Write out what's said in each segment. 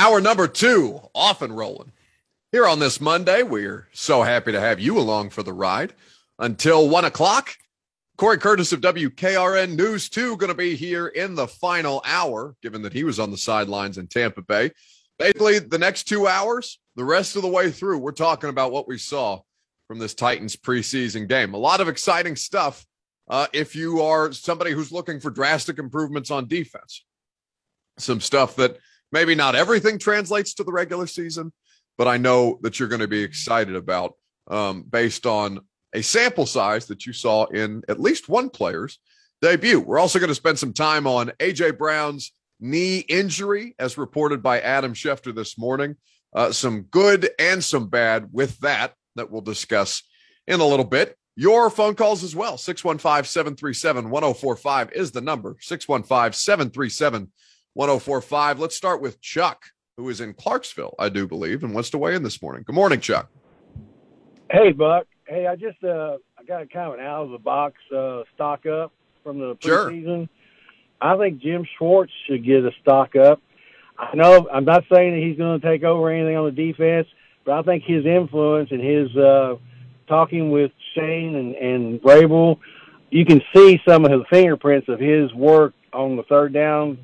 Hour number two, off and rolling. Here on this Monday, we're so happy to have you along for the ride until one o'clock. Corey Curtis of WKRN News 2 going to be here in the final hour, given that he was on the sidelines in Tampa Bay. Basically, the next two hours, the rest of the way through, we're talking about what we saw from this Titans preseason game. A lot of exciting stuff uh, if you are somebody who's looking for drastic improvements on defense. Some stuff that maybe not everything translates to the regular season, but I know that you're going to be excited about um, based on a sample size that you saw in at least one player's debut. We're also going to spend some time on AJ Brown's knee injury, as reported by Adam Schefter this morning. Uh, some good and some bad with that that we'll discuss in a little bit. Your phone calls as well. 615 737 1045 is the number. 615 737 1045. Let's start with Chuck, who is in Clarksville, I do believe, and wants to weigh in this morning. Good morning, Chuck. Hey, Buck. Hey, I just uh, I got a kind of an out of the box uh, stock up from the preseason. Sure. I think Jim Schwartz should get a stock up. I know I'm not saying that he's going to take over anything on the defense, but I think his influence and his uh, talking with Shane and, and Vrabel, you can see some of the fingerprints of his work on the third down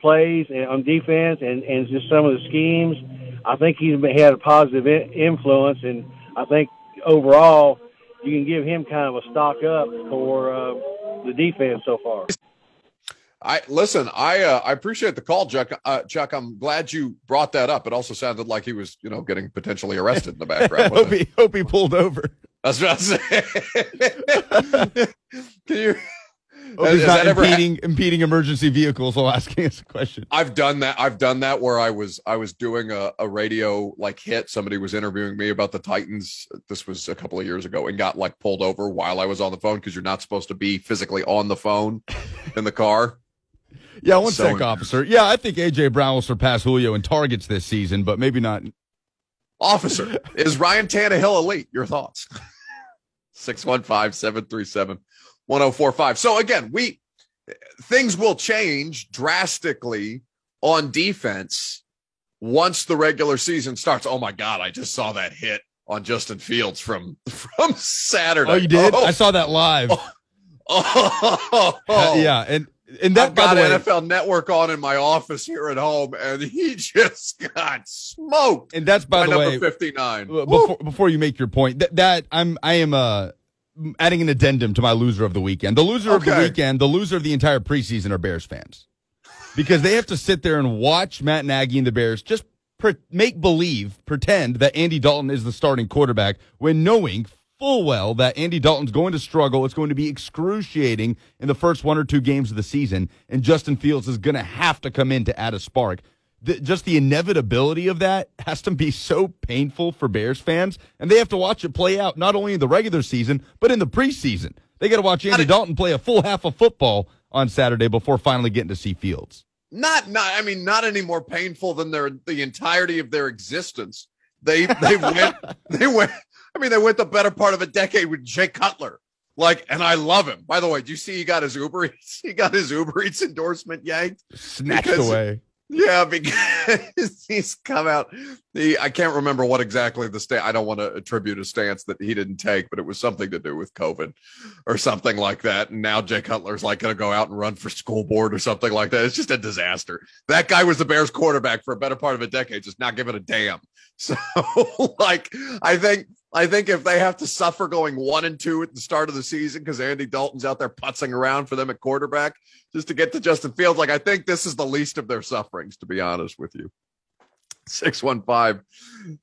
plays and on defense and, and just some of the schemes. I think he's had a positive influence, and I think overall you can give him kind of a stock up for uh, the defense so far. I listen. I uh, I appreciate the call, Chuck. Uh, Chuck, I'm glad you brought that up. It also sounded like he was, you know, getting potentially arrested in the background. hope, he, hope he pulled over. That's what I say. Can you? He's not impeding ha- impeding emergency vehicles while asking us a question. I've done that. I've done that where I was I was doing a, a radio like hit. Somebody was interviewing me about the Titans. This was a couple of years ago, and got like pulled over while I was on the phone because you're not supposed to be physically on the phone in the car. Yeah, one so sec, officer. Yeah, I think AJ Brown will surpass Julio in targets this season, but maybe not. Officer, is Ryan Tannehill elite? Your thoughts? 615 737 1045. So again, we things will change drastically on defense once the regular season starts. Oh my God, I just saw that hit on Justin Fields from from Saturday. Oh, you did? Oh. I saw that live. Oh. Oh. yeah, and and that I've got way, NFL Network on in my office here at home, and he just got smoked. And that's by, by the number way, fifty nine. Before, before you make your point, that, that I'm I am uh adding an addendum to my loser of the weekend. The loser okay. of the weekend, the loser of the entire preseason, are Bears fans because they have to sit there and watch Matt Nagy and the Bears just pre- make believe, pretend that Andy Dalton is the starting quarterback when knowing full well that Andy Dalton's going to struggle. It's going to be excruciating in the first one or two games of the season, and Justin Fields is going to have to come in to add a spark. The, just the inevitability of that has to be so painful for Bears fans, and they have to watch it play out not only in the regular season but in the preseason. They got to watch Andy Dalton play a full half of football on Saturday before finally getting to see Fields. Not, not. I mean, not any more painful than their the entirety of their existence. They they went they went I mean, they went the better part of a decade with Jay Cutler. Like, and I love him. By the way, do you see he got his Uber Eats? He got his Uber Eats endorsement yanked. Snatched away. Yeah, because he's come out. He, I can't remember what exactly the state. I don't want to attribute a stance that he didn't take, but it was something to do with COVID or something like that. And now Jay Cutler's like going to go out and run for school board or something like that. It's just a disaster. That guy was the Bears quarterback for a better part of a decade, just not giving a damn. So, like, I think I think if they have to suffer going one and two at the start of the season because Andy Dalton's out there putzing around for them at quarterback just to get to Justin Fields, like I think this is the least of their sufferings, to be honest with you. 615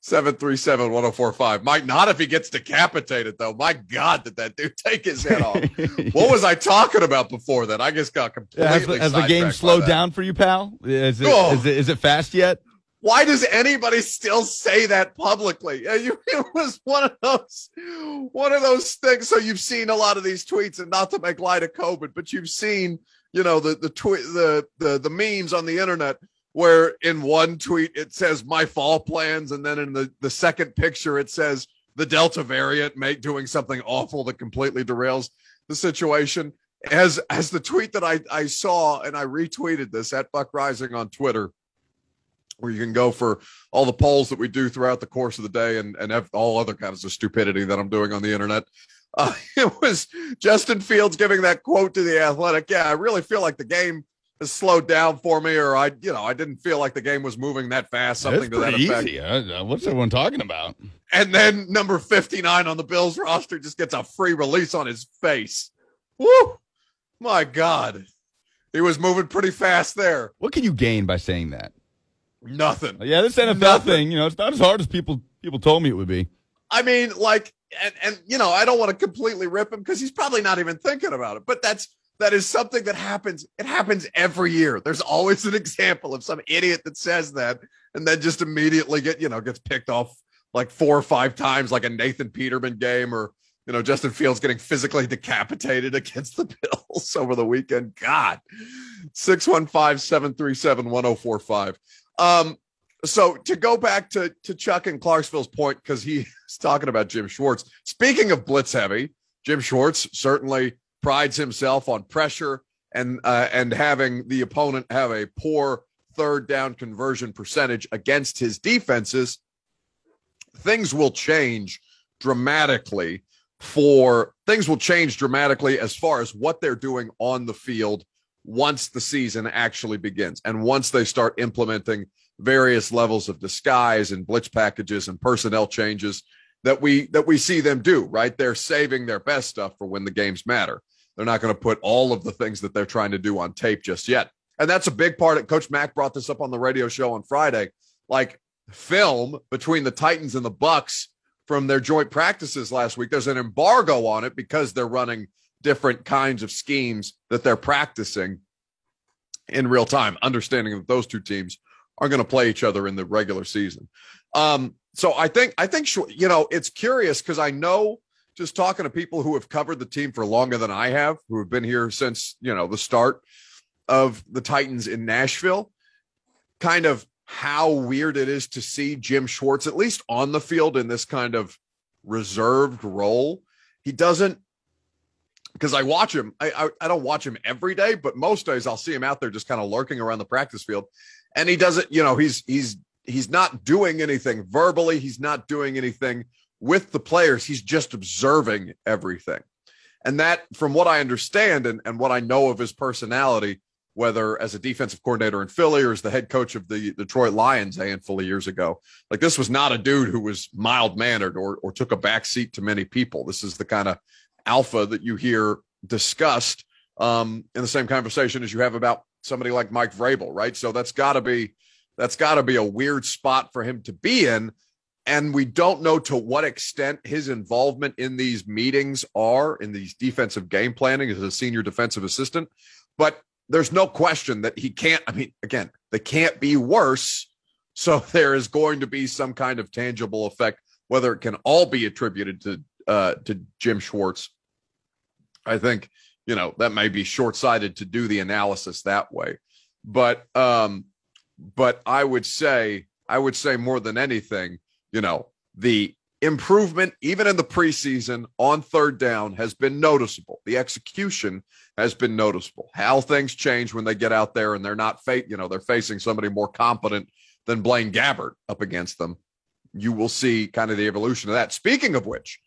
737 1045. Might not if he gets decapitated, though. My God, did that dude take his head off? what was I talking about before that? I just got completely. Has the, has the game slowed down for you, pal? Is it, oh. is it, is it fast yet? Why does anybody still say that publicly? It was one of those, one of those things. So you've seen a lot of these tweets, and not to make light of COVID, but you've seen, you know, the the tweet, the the the memes on the internet where in one tweet it says my fall plans, and then in the the second picture it says the Delta variant make doing something awful that completely derails the situation. As as the tweet that I I saw and I retweeted this at Buck Reising on Twitter where you can go for all the polls that we do throughout the course of the day and, and all other kinds of stupidity that I'm doing on the internet. Uh, it was Justin Fields giving that quote to the athletic. Yeah, I really feel like the game has slowed down for me, or I, you know, I didn't feel like the game was moving that fast. Something to that effect. Easy. Uh, what's everyone talking about? And then number 59 on the Bills roster just gets a free release on his face. Woo! My God. He was moving pretty fast there. What can you gain by saying that? Nothing. Yeah, this NFL Nothing. thing, you know, it's not as hard as people people told me it would be. I mean, like, and and you know, I don't want to completely rip him because he's probably not even thinking about it. But that's that is something that happens. It happens every year. There's always an example of some idiot that says that and then just immediately get you know gets picked off like four or five times, like a Nathan Peterman game or you know, Justin Fields getting physically decapitated against the Bills over the weekend. God, 615 737 1045. Um, so to go back to, to Chuck and Clarksville's point, because he's talking about Jim Schwartz. Speaking of blitz heavy, Jim Schwartz certainly prides himself on pressure and uh, and having the opponent have a poor third down conversion percentage against his defenses. Things will change dramatically for things will change dramatically as far as what they're doing on the field once the season actually begins and once they start implementing various levels of disguise and blitz packages and personnel changes that we that we see them do right they're saving their best stuff for when the games matter they're not going to put all of the things that they're trying to do on tape just yet and that's a big part of coach mack brought this up on the radio show on friday like film between the titans and the bucks from their joint practices last week. There's an embargo on it because they're running different kinds of schemes that they're practicing in real time, understanding that those two teams are going to play each other in the regular season. Um, so I think I think you know it's curious because I know just talking to people who have covered the team for longer than I have, who have been here since you know the start of the Titans in Nashville, kind of how weird it is to see Jim Schwartz, at least on the field, in this kind of reserved role. He doesn't, because I watch him, I, I, I don't watch him every day, but most days I'll see him out there just kind of lurking around the practice field, and he doesn't, you know, he's he's he's not doing anything verbally, he's not doing anything with the players, he's just observing everything. And that, from what I understand and, and what I know of his personality, whether as a defensive coordinator in Philly or as the head coach of the Detroit Lions a handful of years ago. Like this was not a dude who was mild mannered or, or took a back seat to many people. This is the kind of alpha that you hear discussed um, in the same conversation as you have about somebody like Mike Vrabel, right? So that's got to be that's got to be a weird spot for him to be in. And we don't know to what extent his involvement in these meetings are in these defensive game planning as a senior defensive assistant. But there's no question that he can't. I mean, again, they can't be worse. So there is going to be some kind of tangible effect, whether it can all be attributed to uh, to Jim Schwartz. I think you know that may be short sighted to do the analysis that way, but um, but I would say I would say more than anything, you know, the improvement, even in the preseason on third down, has been noticeable. The execution has been noticeable. How things change when they get out there and they're not, fa- you know, they're facing somebody more competent than Blaine Gabbert up against them. You will see kind of the evolution of that. Speaking of which,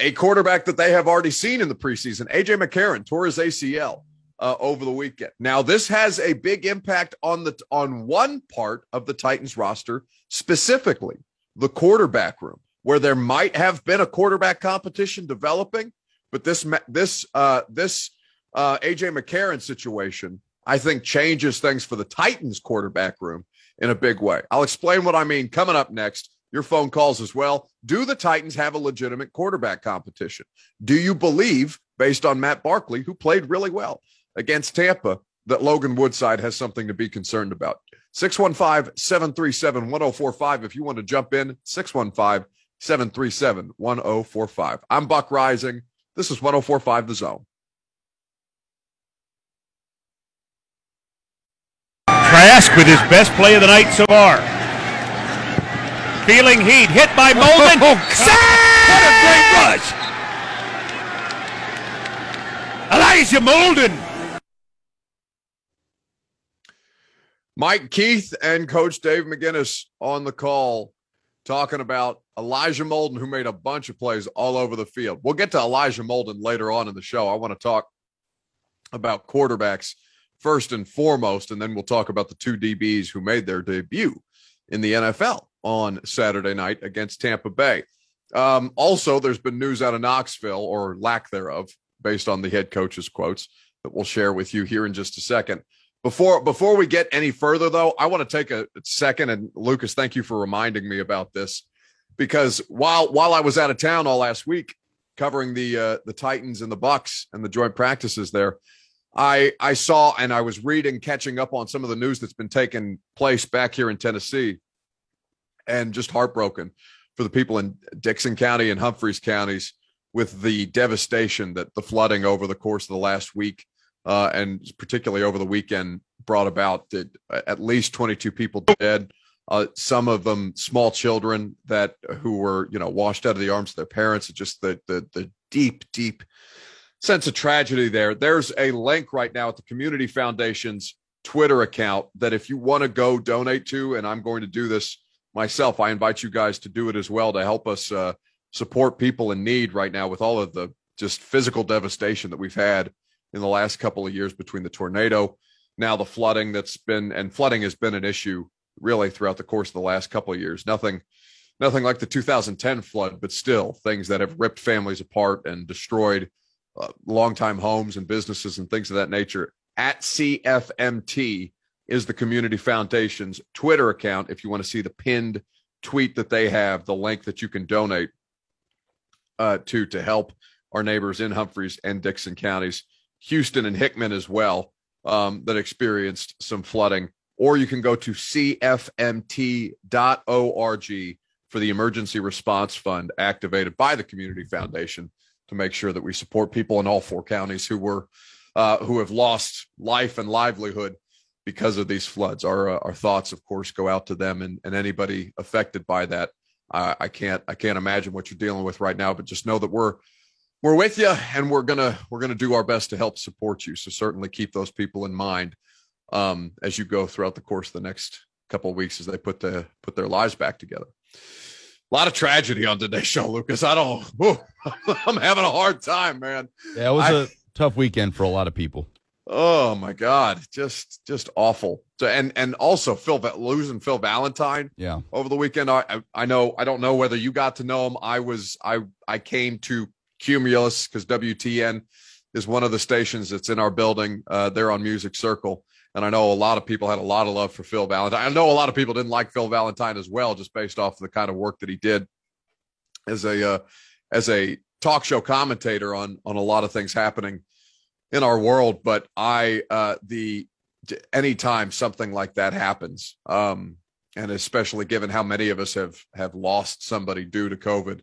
a quarterback that they have already seen in the preseason, AJ McCarron, tore his ACL. Uh, over the weekend. Now, this has a big impact on the on one part of the Titans roster, specifically the quarterback room, where there might have been a quarterback competition developing, but this this uh, this uh, AJ McCarron situation, I think, changes things for the Titans quarterback room in a big way. I'll explain what I mean coming up next. Your phone calls as well. Do the Titans have a legitimate quarterback competition? Do you believe, based on Matt Barkley, who played really well against Tampa, that Logan Woodside has something to be concerned about? 615 737 1045. If you want to jump in, 615 737 1045. I'm Buck Reising. This is 1045 The Zone. Trask with his best play of the night so far. Feeling heat, hit by Molden. Oh, what a great rush! Elijah Molden Mike Keith and Coach Dave McGinnis on the call talking about Elijah Molden, who made a bunch of plays all over the field. We'll get to Elijah Molden later on in the show. I want to talk about quarterbacks first and foremost, and then we'll talk about the two DBs who made their debut in the NFL on Saturday night against Tampa Bay. Um, also, there's been news out of Knoxville, or lack thereof, based on the head coach's quotes that we'll share with you here in just a second. Before before we get any further, though, I want to take a second and Lucas, thank you for reminding me about this because while while I was out of town all last week covering the uh, the Titans and the Bucks and the joint practices there, I I saw and I was reading, catching up on some of the news that's been taking place back here in Tennessee, and just heartbroken for the people in Dickson County and Humphreys counties with the devastation that the flooding over the course of the last week uh, and particularly over the weekend brought about that at least 22 people dead uh, some of them small children that who were you know washed out of the arms of their parents. Just the the, the deep deep sense of tragedy there. There's a link right now at the community foundation's twitter account that if you want to go donate to and i'm going to do this myself i invite you guys to do it as well to help us uh, support people in need right now with all of the just physical devastation that we've had in the last couple of years between the tornado, now the flooding that's been and flooding has been an issue really throughout the course of the last couple of years. Nothing nothing like the 2010 flood, but still things that have ripped families apart and destroyed uh, longtime homes and businesses and things of that nature. At CFMT is the Community Foundation's Twitter account. If you want to see the pinned tweet that they have, the link that you can donate uh, to to help our neighbors in Humphreys and Dickson counties. Houston and Hickman as well um, that experienced some flooding. Or you can go to cfmt.org for the emergency response fund activated by the Community Foundation to make sure that we support people in all four counties who were uh, who have lost life and livelihood because of these floods. Our uh, our thoughts, of course, go out to them and, and anybody affected by that. Uh, I can't I can't imagine what you're dealing with right now, but just know that we're we're with you and we're gonna we're gonna do our best to help support you. So certainly keep those people in mind um, as you go throughout the course of the next couple of weeks as they put the put their lives back together. A lot of tragedy on today's show lucas. I don't i'm having a hard time man. Yeah it was I, a tough weekend for a lot of people oh my god just just awful so and and also phil losing phil valentine yeah over the weekend i i know i don't know whether you got to know him i was i i came to Cumulus because WTN is one of the stations that's in our building. Uh, they're on Music Circle. And I know a lot of people had a lot of love for Phil Valentine. I know a lot of people didn't like Phil Valentine as well, just based off of the kind of work that he did as a uh, as a talk show commentator on on a lot of things happening in our world. But I uh, the anytime something like that happens, um, and especially given how many of us have have lost somebody due to COVID,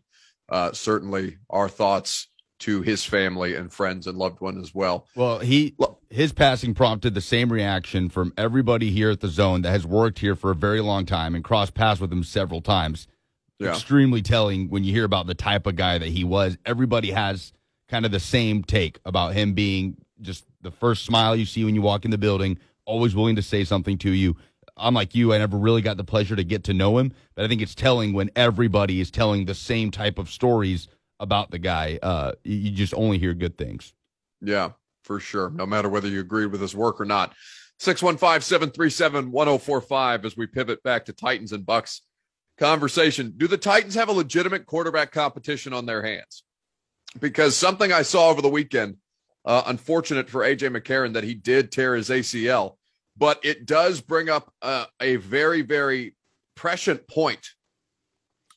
uh, certainly our thoughts to his family and friends and loved one as well. Well, he his passing prompted the same reaction from everybody here at the zone that has worked here for a very long time and crossed paths with him several times. Yeah. Extremely telling when you hear about the type of guy that he was. Everybody has kind of the same take about him being just the first smile you see when you walk in the building, always willing to say something to you, I'm like you, I never really got the pleasure to get to know him, but I think it's telling when everybody is telling the same type of stories about the guy. Uh, you just only hear good things. Yeah, for sure. No matter whether you agree with his work or not. 615 737 1045 as we pivot back to Titans and Bucks conversation. Do the Titans have a legitimate quarterback competition on their hands? Because something I saw over the weekend, uh, unfortunate for AJ McCarron that he did tear his ACL but it does bring up uh, a very, very prescient point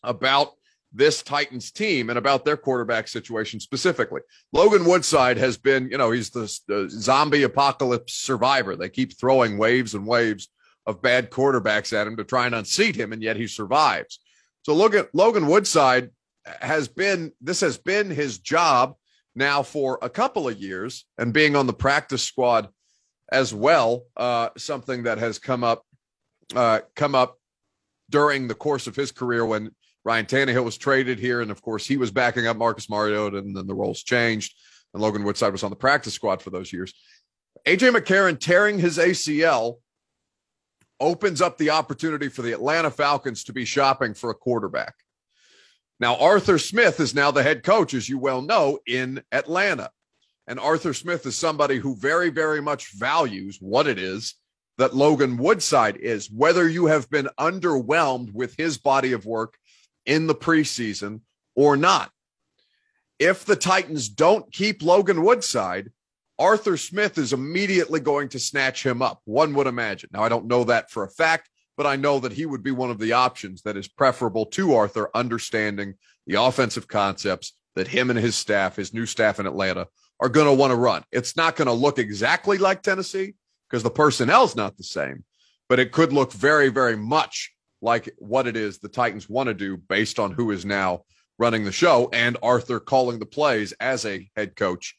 about this Titans team and about their quarterback situation specifically. Logan Woodside has been, you know, he's the, the, zombie apocalypse survivor. They keep throwing waves and waves of bad quarterbacks at him to try and unseat him, and yet he survives. So Logan, Logan Woodside has been, this has been his job now for a couple of years, and being on the practice squad as well, uh, something that has come up uh, come up during the course of his career when Ryan Tannehill was traded here, and of course he was backing up Marcus Mariota, and then the roles changed, and Logan Woodside was on the practice squad for those years. AJ McCarron tearing his ACL opens up the opportunity for the Atlanta Falcons to be shopping for a quarterback. Now, Arthur Smith is now the head coach, as you well know, in Atlanta. And Arthur Smith is somebody who very, very much values what it is that Logan Woodside is, whether you have been underwhelmed with his body of work in the preseason or not. If the Titans don't keep Logan Woodside, Arthur Smith is immediately going to snatch him up, one would imagine. Now, I don't know that for a fact, but I know that he would be one of the options that is preferable to Arthur, understanding the offensive concepts that him and his staff, his new staff in Atlanta, are going to want to run. It's not going to look exactly like Tennessee because the personnel's not the same, but it could look very, very much like what it is the Titans want to do based on who is now running the show and Arthur calling the plays as a head coach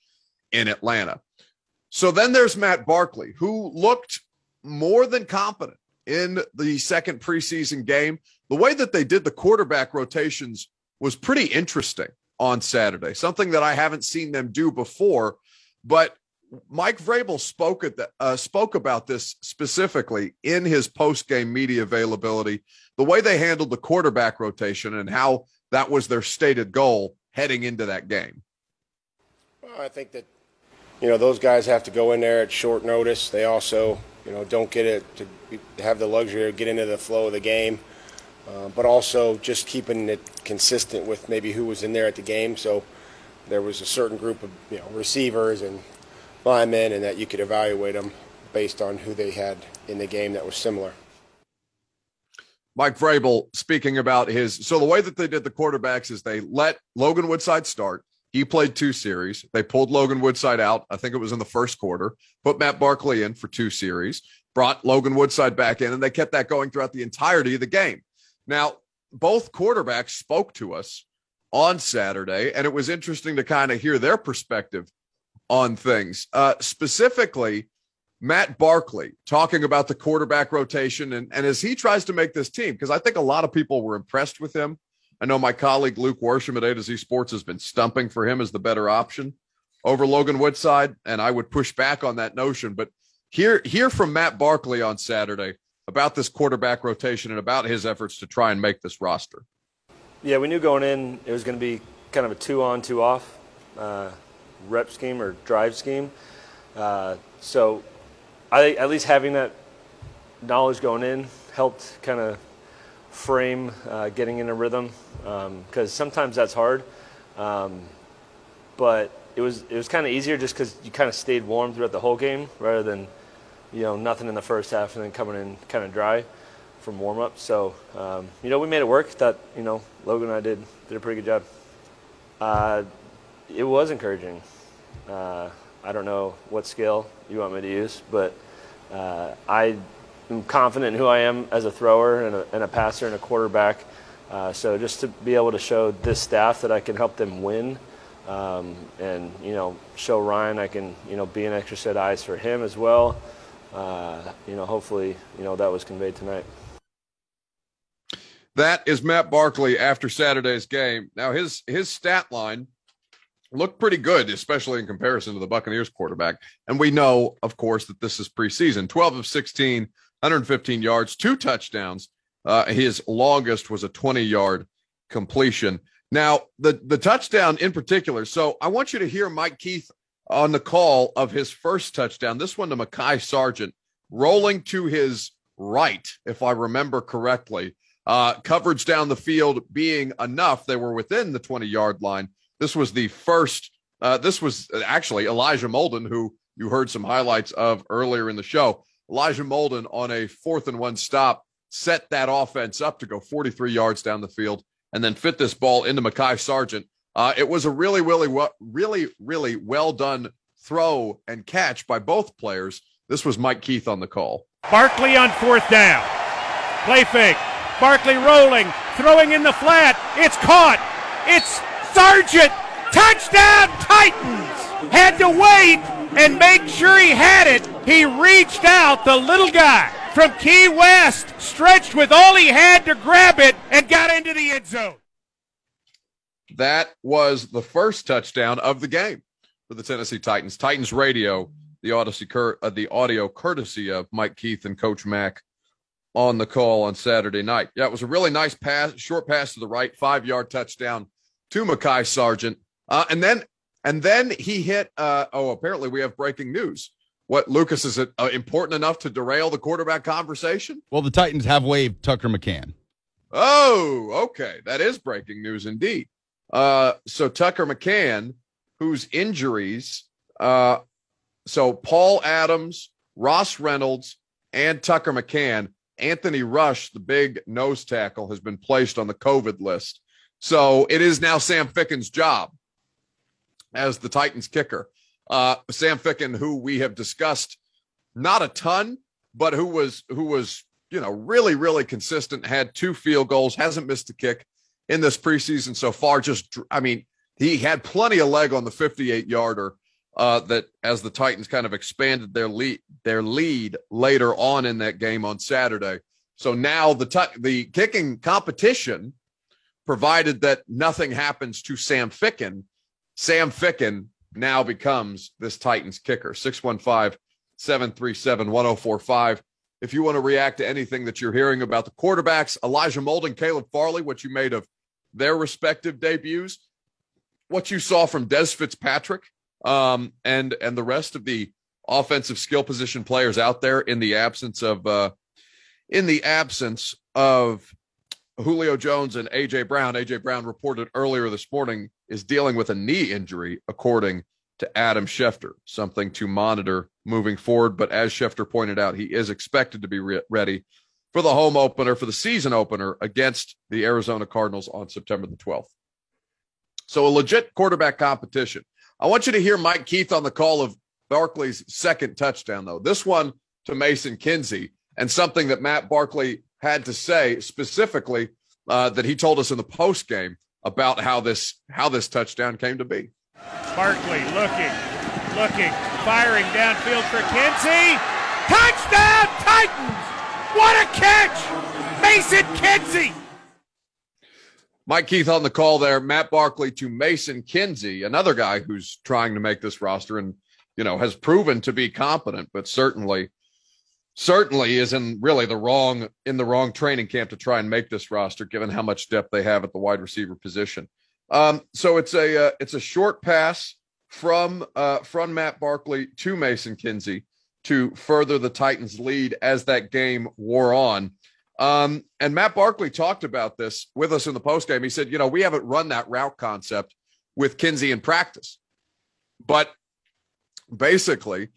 in Atlanta. So then there's Matt Barkley, who looked more than competent in the second preseason game. The way that they did the quarterback rotations was pretty interesting on Saturday, something that I haven't seen them do before. But Mike Vrabel spoke at the, uh, spoke about this specifically in his post game media availability. The way they handled the quarterback rotation and how that was their stated goal heading into that game. Well, I think that you know those guys have to go in there at short notice. They also you know don't get it to have the luxury of get into the flow of the game, uh, but also just keeping it consistent with maybe who was in there at the game. So there was a certain group of you know receivers and linemen, and that you could evaluate them based on who they had in the game that was similar. Mike Vrabel speaking about his. So the way that they did the quarterbacks is they let Logan Woodside start. He played two series. They pulled Logan Woodside out. I think it was in the first quarter. Put Matt Barkley in for two series. Brought Logan Woodside back in, and they kept that going throughout the entirety of the game. Now, both quarterbacks spoke to us on Saturday, and it was interesting to kind of hear their perspective on things. Uh, specifically, Matt Barkley talking about the quarterback rotation and, and as he tries to make this team, because I think a lot of people were impressed with him. I know my colleague Luke Worsham at A to Z Sports has been stumping for him as the better option over Logan Woodside, and I would push back on that notion. But hear hear from Matt Barkley on Saturday about this quarterback rotation and about his efforts to try and make this roster. Yeah, we knew going in it was going to be kind of a two on, two off uh, rep scheme or drive scheme. Uh, so I at least having that knowledge going in helped kind of frame uh, getting in a rhythm because um, sometimes that's hard. Um, but it was it was kind of easier just because you kind of stayed warm throughout the whole game rather than you know nothing in the first half and then coming in kind of dry from warm up. So um, you know we made it work. That you know Logan and I did did a pretty good job. Uh, it was encouraging. Uh, I don't know what scale you want me to use, but uh, I am confident in who I am as a thrower and a, and a passer and a quarterback. Uh, so just to be able to show this staff that I can help them win, um, and you know show Ryan I can you know be an extra set of eyes for him as well. Uh, you know hopefully you know that was conveyed tonight. That is Matt Barkley after Saturday's game. Now his his stat line looked pretty good, especially in comparison to the Buccaneers quarterback. And we know, of course, that this is preseason 12 of 16, 115 yards, two touchdowns. Uh, his longest was a 20 yard completion. Now, the, the touchdown in particular. So I want you to hear Mike Keith on the call of his first touchdown. This one to Mekhi Sargent, rolling to his right, if I remember correctly. Uh, coverage down the field being enough, they were within the 20 yard line this was the first. Uh, this was actually Elijah Molden, who you heard some highlights of earlier in the show. Elijah Molden on a fourth and one stop set that offense up to go 43 yards down the field and then fit this ball into Mekhi Sargent. Uh, it was a really, really, really, really well done throw and catch by both players. This was Mike Keith on the call. Barkley on fourth down. Play fake. Barkley rolling, throwing in the flat. It's caught. It's Sargent, touchdown Titans! Had to wait and make sure he had it. He reached out, the little guy from Key West, stretched with all he had to grab it and got into the end zone. That was the first touchdown of the game for the Tennessee Titans. Titans radio, the Odyssey, uh, the audio courtesy of Mike Keith and Coach Mack on the call on Saturday night. Yeah, it was a really nice pass, short pass to the right, five yard touchdown to Mekhi Sargent. Uh, and then and then he hit. Uh, oh, apparently we have breaking news. What Lucas is it uh, important enough to derail the quarterback conversation? Well, the Titans have waived Tucker McCann. Oh, okay, that is breaking news indeed. Uh, so Tucker McCann, whose injuries, uh, so Paul Adams, Ross Reynolds, and Tucker McCann, Anthony Rush, the big nose tackle, has been placed on the COVID list. So it is now Sam Ficken's job as the Titans kicker. Uh, Sam Ficken, who we have discussed not a ton, but who was who was you know really really consistent, had two field goals, hasn't missed a kick in this preseason so far. Just I mean, he had plenty of leg on the 58 yarder. Uh, that as the Titans kind of expanded their lead, their lead later on in that game on Saturday. So now the t- the kicking competition, provided that nothing happens to Sam Ficken, Sam Ficken now becomes this Titans kicker. 615 737 1045. If you want to react to anything that you're hearing about the quarterbacks, Elijah Molden, Caleb Farley, what you made of their respective debuts, what you saw from Dez Fitzpatrick, um, and and the rest of the offensive skill position players out there in the absence of uh, in the absence of Julio Jones and AJ Brown. AJ Brown reported earlier this morning is dealing with a knee injury, according to Adam Schefter, something to monitor moving forward. But as Schefter pointed out, he is expected to be re- ready for the home opener, for the season opener against the Arizona Cardinals on September the 12th. So a legit quarterback competition. I want you to hear Mike Keith on the call of Barkley's second touchdown, though. This one to Mason Kinsey, and something that Matt Barkley had to say specifically uh, that he told us in the post game about how this how this touchdown came to be. Barkley looking, looking, firing downfield for Kinsey. Touchdown Titans! What a catch! Mason Kinsey! Mike Keith on the call there. Matt Barkley to Mason Kinsey, another guy who's trying to make this roster and, you know, has proven to be competent, but certainly certainly is in really the wrong in the wrong training camp to try and make this roster given how much depth they have at the wide receiver position. Um, so it's a uh, it's a short pass from uh, from matt barkley to mason kinsey to further the titans lead as that game wore on. Um, and matt barkley talked about this with us in the post game he said you know we haven't run that route concept with kinsey in practice. But basically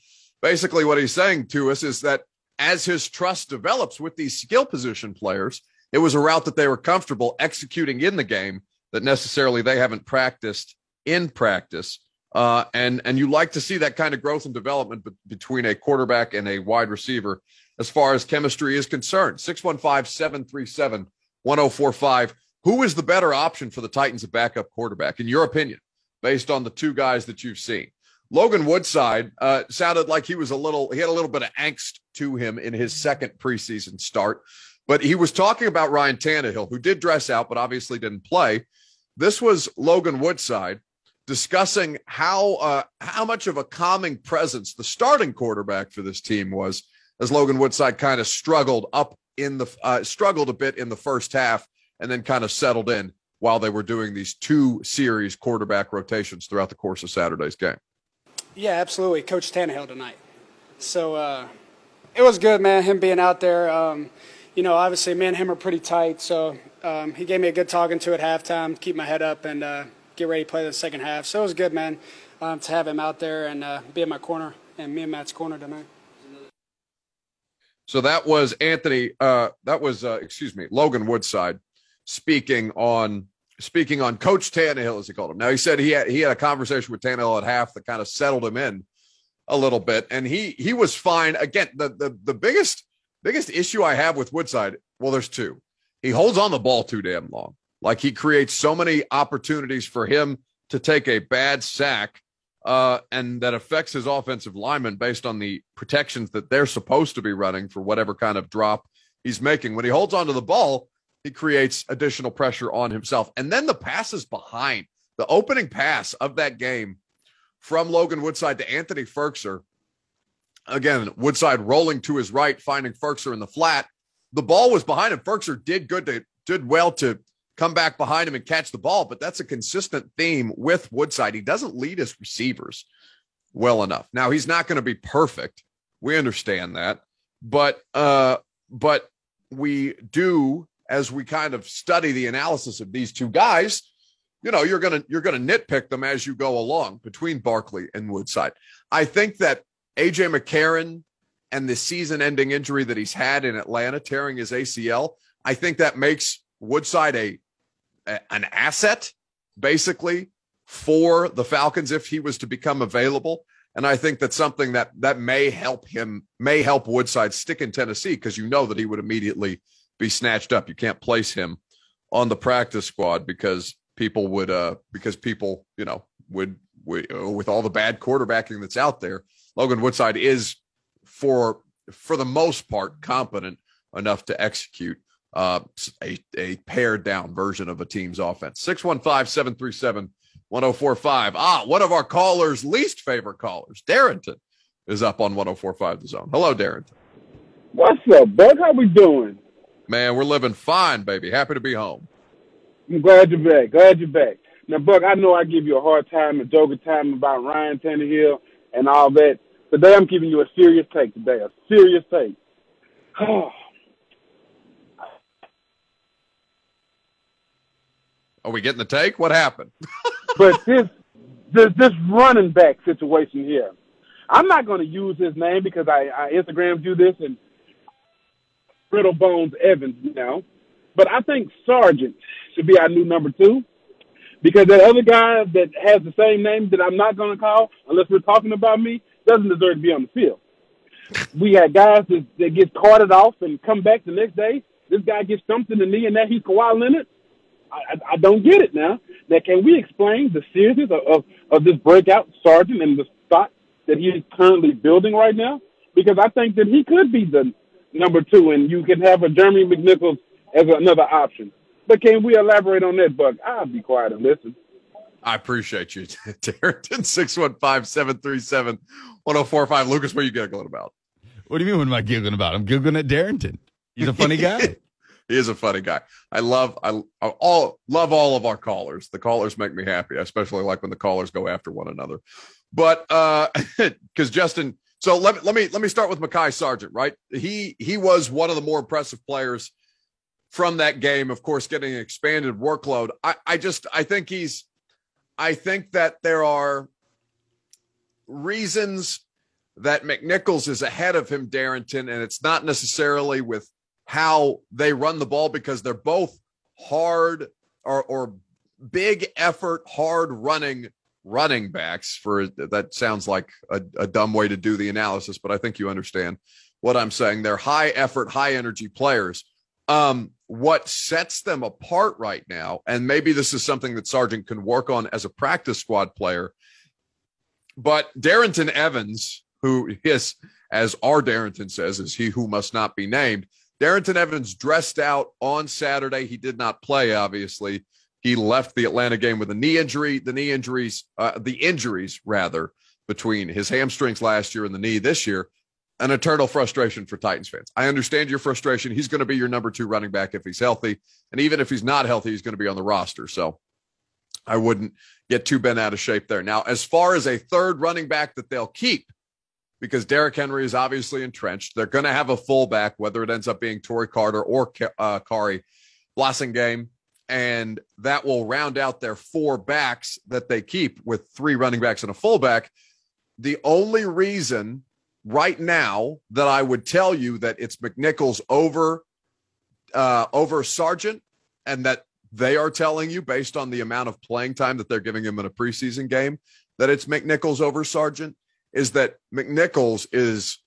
basically what he's saying to us is that as his trust develops with these skill position players, it was a route that they were comfortable executing in the game that necessarily they haven't practiced in practice. Uh, and and you like to see that kind of growth and development be- between a quarterback and a wide receiver as far as chemistry is concerned. 615 737 1045. Who is the better option for the Titans at backup quarterback, in your opinion, based on the two guys that you've seen? Logan Woodside uh, sounded like he was a little, he had a little bit of angst to him in his second preseason start, but he was talking about Ryan Tannehill, who did dress out, but obviously didn't play. This was Logan Woodside discussing how uh, how much of a calming presence the starting quarterback for this team was, as Logan Woodside kind of struggled up in the uh, struggled a bit in the first half, and then kind of settled in while they were doing these two series quarterback rotations throughout the course of Saturday's game. Yeah, absolutely. Coach Tannehill tonight. So uh, it was good, man, him being out there. Um, you know, obviously, me and him are pretty tight. So um, he gave me a good talking to at halftime, keep my head up, and uh, get ready to play the second half. So it was good, man, um, to have him out there and uh, be in my corner and me and Matt's corner tonight. So that was Anthony. Uh, that was uh, excuse me, Logan Woodside speaking on speaking on Coach Tannehill, as he called him. Now he said he had he had a conversation with Tannehill at half that kind of settled him in a little bit, and he he was fine. Again, the the the biggest biggest issue I have with Woodside, well, there's two. He holds on the ball too damn long. Like he creates so many opportunities for him to take a bad sack, uh, and that affects his offensive lineman based on the protections that they're supposed to be running for whatever kind of drop he's making. When he holds onto the ball, he creates additional pressure on himself. And then the passes behind the opening pass of that game from Logan Woodside to Anthony Firkser. Again, Woodside rolling to his right, finding Firkser in the flat. the ball was behind him. Firkser did good to did well to come back behind him and catch the ball, but that's a consistent theme with Woodside. He doesn't lead his receivers well enough. Now he's not going to be perfect. We understand that, but uh, but we do as we kind of study the analysis of these two guys. You know, you're gonna you're gonna nitpick them as you go along between Barkley and Woodside. I think that AJ McCarron and the season-ending injury that he's had in Atlanta, tearing his ACL, I think that makes Woodside a, a an asset, basically, for the Falcons if he was to become available. And I think that's something that that may help him, may help Woodside stick in Tennessee because you know that he would immediately be snatched up. You can't place him on the practice squad because people would, uh, because people, you know, would, would with all the bad quarterbacking that's out there. Logan Woodside is for for the most part competent enough to execute uh, a, a pared down version of a team's offense. 615 737 1045. Ah, one of our callers' least favorite callers, Darrington, is up on 1045 The Zone. Hello, Darrington. What's up, Buck? How we doing? Man, we're living fine, baby. Happy to be home. I'm glad you're back. Glad you're back. Now, Buck, I know I give you a hard time, a joking time about Ryan Tannehill and all that. Today, I'm giving you a serious take today, a serious take. Are we getting the take? What happened? but this, this this running back situation here, I'm not going to use his name because I, I Instagram do this and Brittle Bones Evans now. But I think Sargent should be our new number two because that other guy that has the same name that I'm not going to call unless we're talking about me doesn't deserve to be on the field. We had guys that, that get carted off and come back the next day. This guy gets stumped in the knee and that he's Kawhi Leonard. I, I, I don't get it now. Now, can we explain the seriousness of, of, of this breakout Sargent and the spot that he is currently building right now? Because I think that he could be the number two, and you can have a Jeremy McNichols as another option. But can we elaborate on that, Buck? I'll be quiet and listen. I appreciate you, Darrington. 615 737 1045. Lucas, what are you giggling about? What do you mean, what am I giggling about? I'm giggling at Darrington. He's a funny guy. he is a funny guy. I love I, I all love all of our callers. The callers make me happy. I especially like when the callers go after one another. But uh because Justin, so let me let me let me start with Mekhi Sargent, right? He he was one of the more impressive players from that game, of course, getting an expanded workload. I, I just I think he's I think that there are reasons that McNichols is ahead of him, Darrington, and it's not necessarily with how they run the ball because they're both hard or, or big effort, hard running running backs. For that sounds like a, a dumb way to do the analysis, but I think you understand what I'm saying. They're high effort, high energy players. Um, what sets them apart right now, and maybe this is something that Sargent can work on as a practice squad player, but Darrynton Evans, who is, as our Darrington says, is he who must not be named. Darrynton Evans dressed out on Saturday. He did not play, obviously. He left the Atlanta game with a knee injury. The knee injuries, uh, the injuries rather, between his hamstrings last year and the knee this year an eternal frustration for Titans fans. I understand your frustration. He's going to be your number two running back if he's healthy. And even if he's not healthy, he's going to be on the roster. So I wouldn't get too bent out of shape there. Now, as far as a third running back that they'll keep, because Derrick Henry is obviously entrenched, they're going to have a fullback, whether it ends up being Tory Carter or uh, Khari Blasingame. And that will round out their four backs that they keep with three running backs and a fullback. The only reason right now that I would tell you that it's McNichols over uh, over Sargent, and that they are telling you based on the amount of playing time that they're giving him in a preseason game that it's McNichols over Sargent is that McNichols is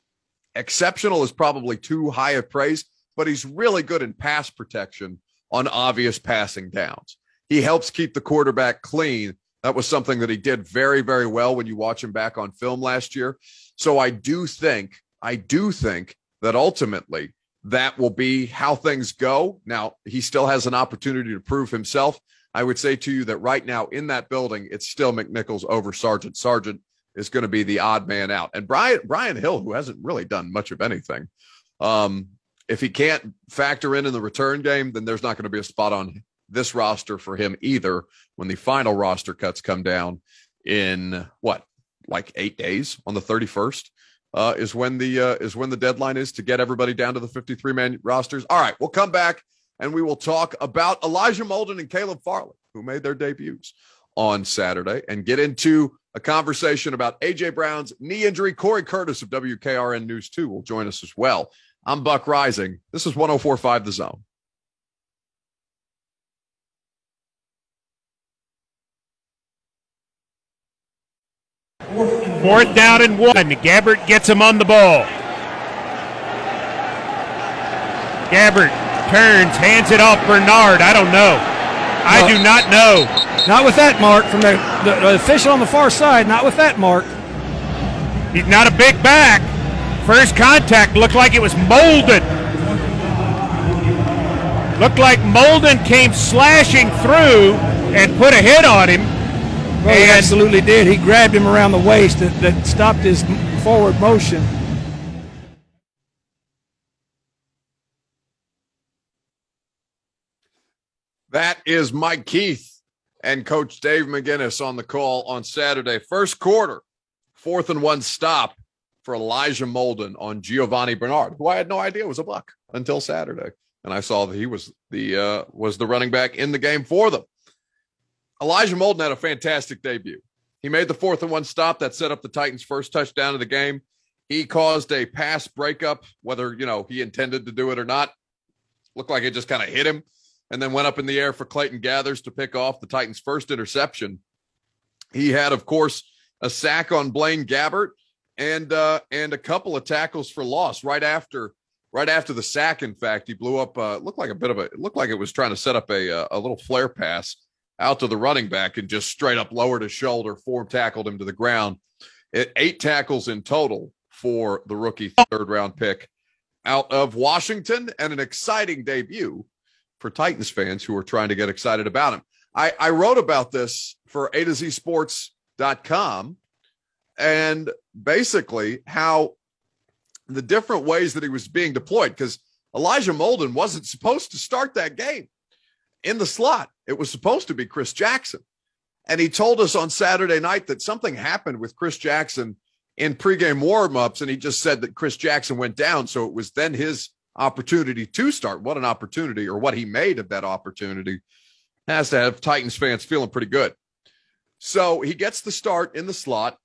exceptional is probably too high of praise, but he's really good in pass protection on obvious passing downs. He helps keep the quarterback clean. That was something that he did very, very well when you watch him back on film last year. So I do think, I do think that ultimately that will be how things go. Now, he still has an opportunity to prove himself. I would say to you that right now in that building, it's still McNichols over Sargent. Sargent is going to be the odd man out. And Brian Brian Hill, who hasn't really done much of anything, um, if he can't factor in in the return game, then there's not going to be a spot on this roster for him either when the final roster cuts come down in what like eight days on the 31st uh, is when the uh, is when the deadline is to get everybody down to the 53 man rosters. All right, we'll come back and we will talk about Elijah Molden and Caleb Farley, who made their debuts on Saturday, and get into a conversation about AJ Brown's knee injury. Corey Curtis of WKRN News 2 will join us as well. I'm Buck Reising. This is 1045 The Zone. Fourth down and one. Gabbert gets him on the ball. Gabbert turns, hands it off Bernard. I don't know. I do not know. Not with that mark from the, the, the official on the far side. Not with that mark. He's not a big back. First contact looked like it was Molden. Looked like Molden came slashing through and put a hit on him. Well, he absolutely did. He grabbed him around the waist that, that stopped his forward motion. That is Mike Keith and Coach Dave McGinnis on the call on Saturday. First quarter, fourth and one stop for Elijah Molden on Giovanni Bernard, who I had no idea was a buck until Saturday. And I saw that he was the uh, was the running back in the game for them. Elijah Molden had a fantastic debut. He made the fourth and one stop that set up the Titans' first touchdown of the game. He caused a pass breakup, whether you know he intended to do it or not. Looked like it just kind of hit him, and then went up in the air for Clayton Geathers to pick off the Titans' first interception. He had, of course, a sack on Blaine Gabbert and uh, and a couple of tackles for loss right after right after the sack. In fact, he blew up. Uh, looked like a bit of a. It looked like it was trying to set up a uh, a little flare pass out to the running back and just straight up lowered his shoulder, form tackled him to the ground. It, eight tackles in total for the rookie third round pick out of Washington and an exciting debut for Titans fans who are trying to get excited about him. I, I wrote about this for A to Z Sports.com and basically how the different ways that he was being deployed because Elijah Molden wasn't supposed to start that game in the slot. It was supposed to be Chris Jackson. And he told us on Saturday night that something happened with Chris Jackson in pregame warmups, and he just said that Chris Jackson went down. So it was then his opportunity to start. What an opportunity, or what he made of that opportunity, has to have Titans fans feeling pretty good. So he gets the start in the slot.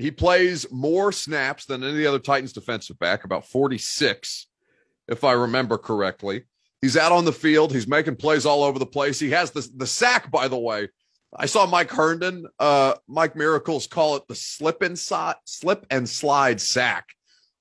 He plays more snaps than any other Titans defensive back, about 46, if I remember correctly. He's out on the field. He's making plays all over the place. He has the, the sack, by the way. I saw Mike Herndon, uh, Mike Miracles call it the slip and si- slip and slide sack,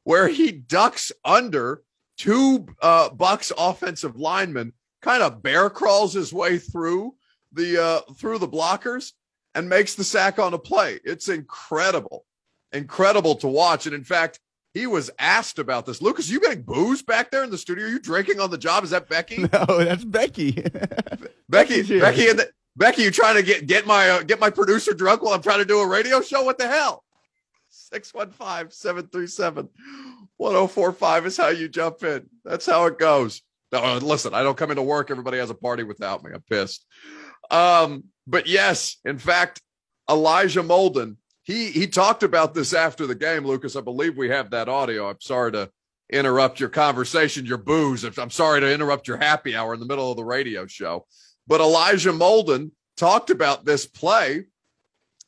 where he ducks under two uh, Bucks offensive linemen, kind of bear crawls his way through the uh, through the blockers and makes the sack on a play. It's incredible, incredible to watch. And in fact, he was asked about this. Lucas, you getting booze back there in the studio? Are you drinking on the job? Is that Becky? No, that's Becky. Becky, Becky, and Becky, you trying to get get my uh, get my producer drunk while I'm trying to do a radio show? What the hell? 615-737-1045 is how you jump in. That's how it goes. No, uh, listen, I don't come into work. Everybody has a party without me. I'm pissed. Um, but yes, in fact, Elijah Molden he he talked about this after the game, Lucas. I believe we have that audio. I'm sorry to interrupt your conversation, your booze. I'm sorry to interrupt your happy hour in the middle of the radio show. But Elijah Molden talked about this play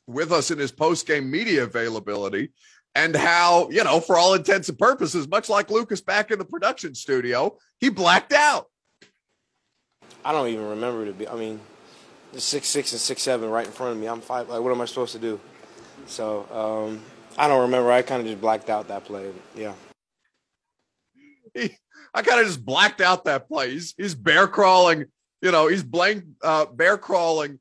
with us in his post-game media availability and how, you know, for all intents and purposes, much like Lucas back in the production studio, he blacked out. I don't even remember to be. I mean, the six six and six seven right in front of me. I'm five. Like, what am I supposed to do? So um, I don't remember. I kind of just blacked out that play. Yeah. He, I kind of just blacked out that play. He's, he's bear crawling, you know, he's blank, uh, bear crawling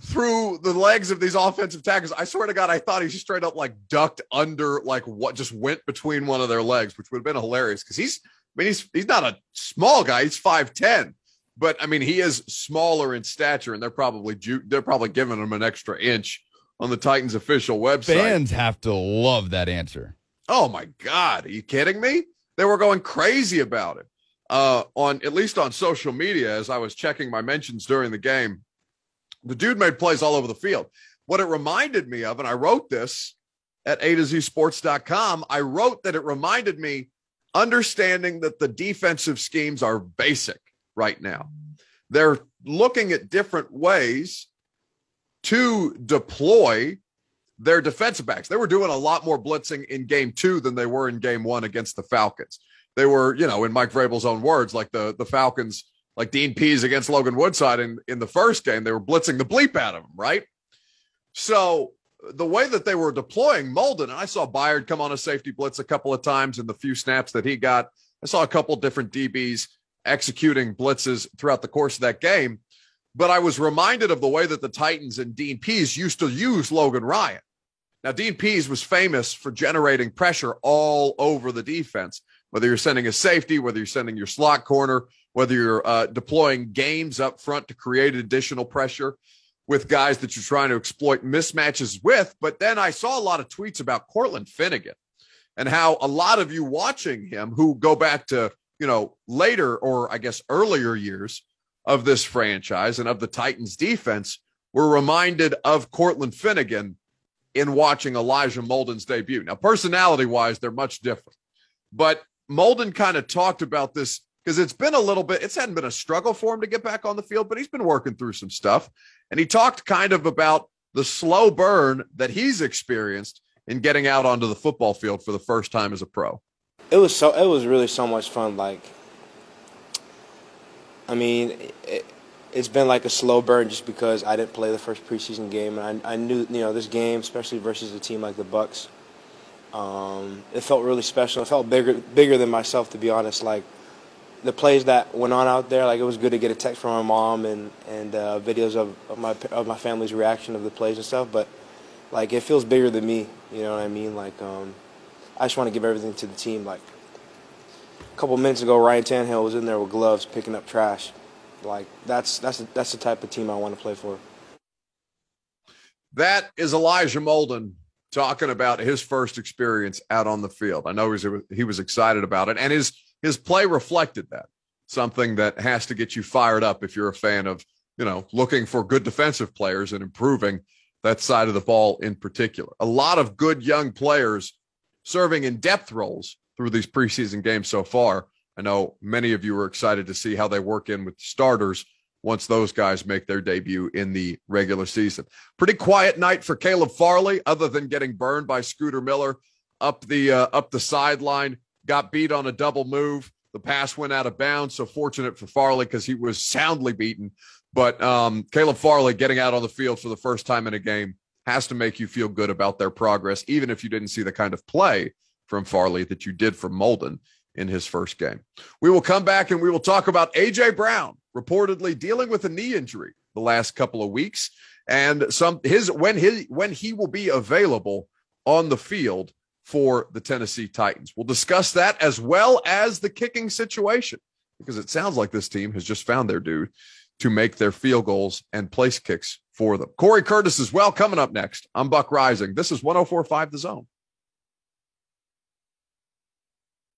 through the legs of these offensive tackles. I swear to God, I thought he straight up like ducked under, like what just went between one of their legs, which would have been hilarious because he's, I mean, he's he's not a small guy. He's five ten, but I mean, he is smaller in stature, and they're probably ju- they're probably giving him an extra inch on the Titans official website. Fans have to love that answer. Oh my God. Are you kidding me? they were going crazy about it uh, on at least on social media as I was checking my mentions during the game. The dude made plays all over the field. What it reminded me of, and I wrote this at A to Z sports.com, I wrote that it reminded me understanding that the defensive schemes are basic right now. They're looking at different ways to deploy their defensive backs. They were doing a lot more blitzing in game two than they were in game one against the Falcons. They were, you know, in Mike Vrabel's own words, like the the Falcons, like Dean Pees against Logan Woodside in, in the first game, they were blitzing the bleep out of him, right? So the way that they were deploying Molden, and I saw Byard come on a safety blitz a couple of times in the few snaps that he got. I saw a couple different DBs executing blitzes throughout the course of that game. But I was reminded of the way that the Titans and Dean Pees used to use Logan Ryan. Now, Dean Pees was famous for generating pressure all over the defense, whether you're sending a safety, whether you're sending your slot corner, whether you're uh, deploying games up front to create additional pressure with guys that you're trying to exploit mismatches with. But then I saw a lot of tweets about Cortland Finnegan and how a lot of you watching him who go back to, you know, later or I guess earlier years of this franchise and of the Titans defense were reminded of Cortland Finnegan in watching Elijah Molden's debut. Now, personality wise, they're much different. But Molden kind of talked about this because it's been a little bit, it's hadn't been a struggle for him to get back on the field, but he's been working through some stuff. And he talked kind of about the slow burn that he's experienced in getting out onto the football field for the first time as a pro. It was so it was really so much fun like I mean, it, has been like a slow burn just because I didn't play the first preseason game, and I, I knew you know this game, especially versus a team like the Bucks, um, it felt really special. It felt bigger bigger than myself, to be honest. Like the plays that went on out there, like it was good to get a text from my mom and and uh, videos of, of my of my family's reaction of the plays and stuff. But like it feels bigger than me. You know what I mean? Like um, I just want to give everything to the team. Like a couple minutes ago, Ryan Tannehill was in there with gloves picking up trash. Like that's that's that's the type of team I want to play for. That is Elijah Molden talking about his first experience out on the field. I know he was, he was excited about it, and his his play reflected that. Something that has to get you fired up if you're a fan of you know looking for good defensive players and improving that side of the ball in particular. A lot of good young players serving in depth roles through these preseason games so far. I know many of you are excited to see how they work in with the starters once those guys make their debut in the regular season. Pretty quiet night for Caleb Farley, other than getting burned by Scotty Miller up the uh, up the sideline. Got beat on a double move. The pass went out of bounds. So fortunate for Farley because he was soundly beaten. But um, Caleb Farley getting out on the field for the first time in a game has to make you feel good about their progress, even if you didn't see the kind of play from Farley that you did from Molden in his first game. We will come back and we will talk about AJ Brown reportedly dealing with a knee injury the last couple of weeks and some his when his when he will be available on the field for the Tennessee Titans. We'll discuss that as well as the kicking situation because it sounds like this team has just found their dude to make their field goals and place kicks for them. Corey Curtis as well coming up next. I'm Buck Reising. This is 1045 The Zone.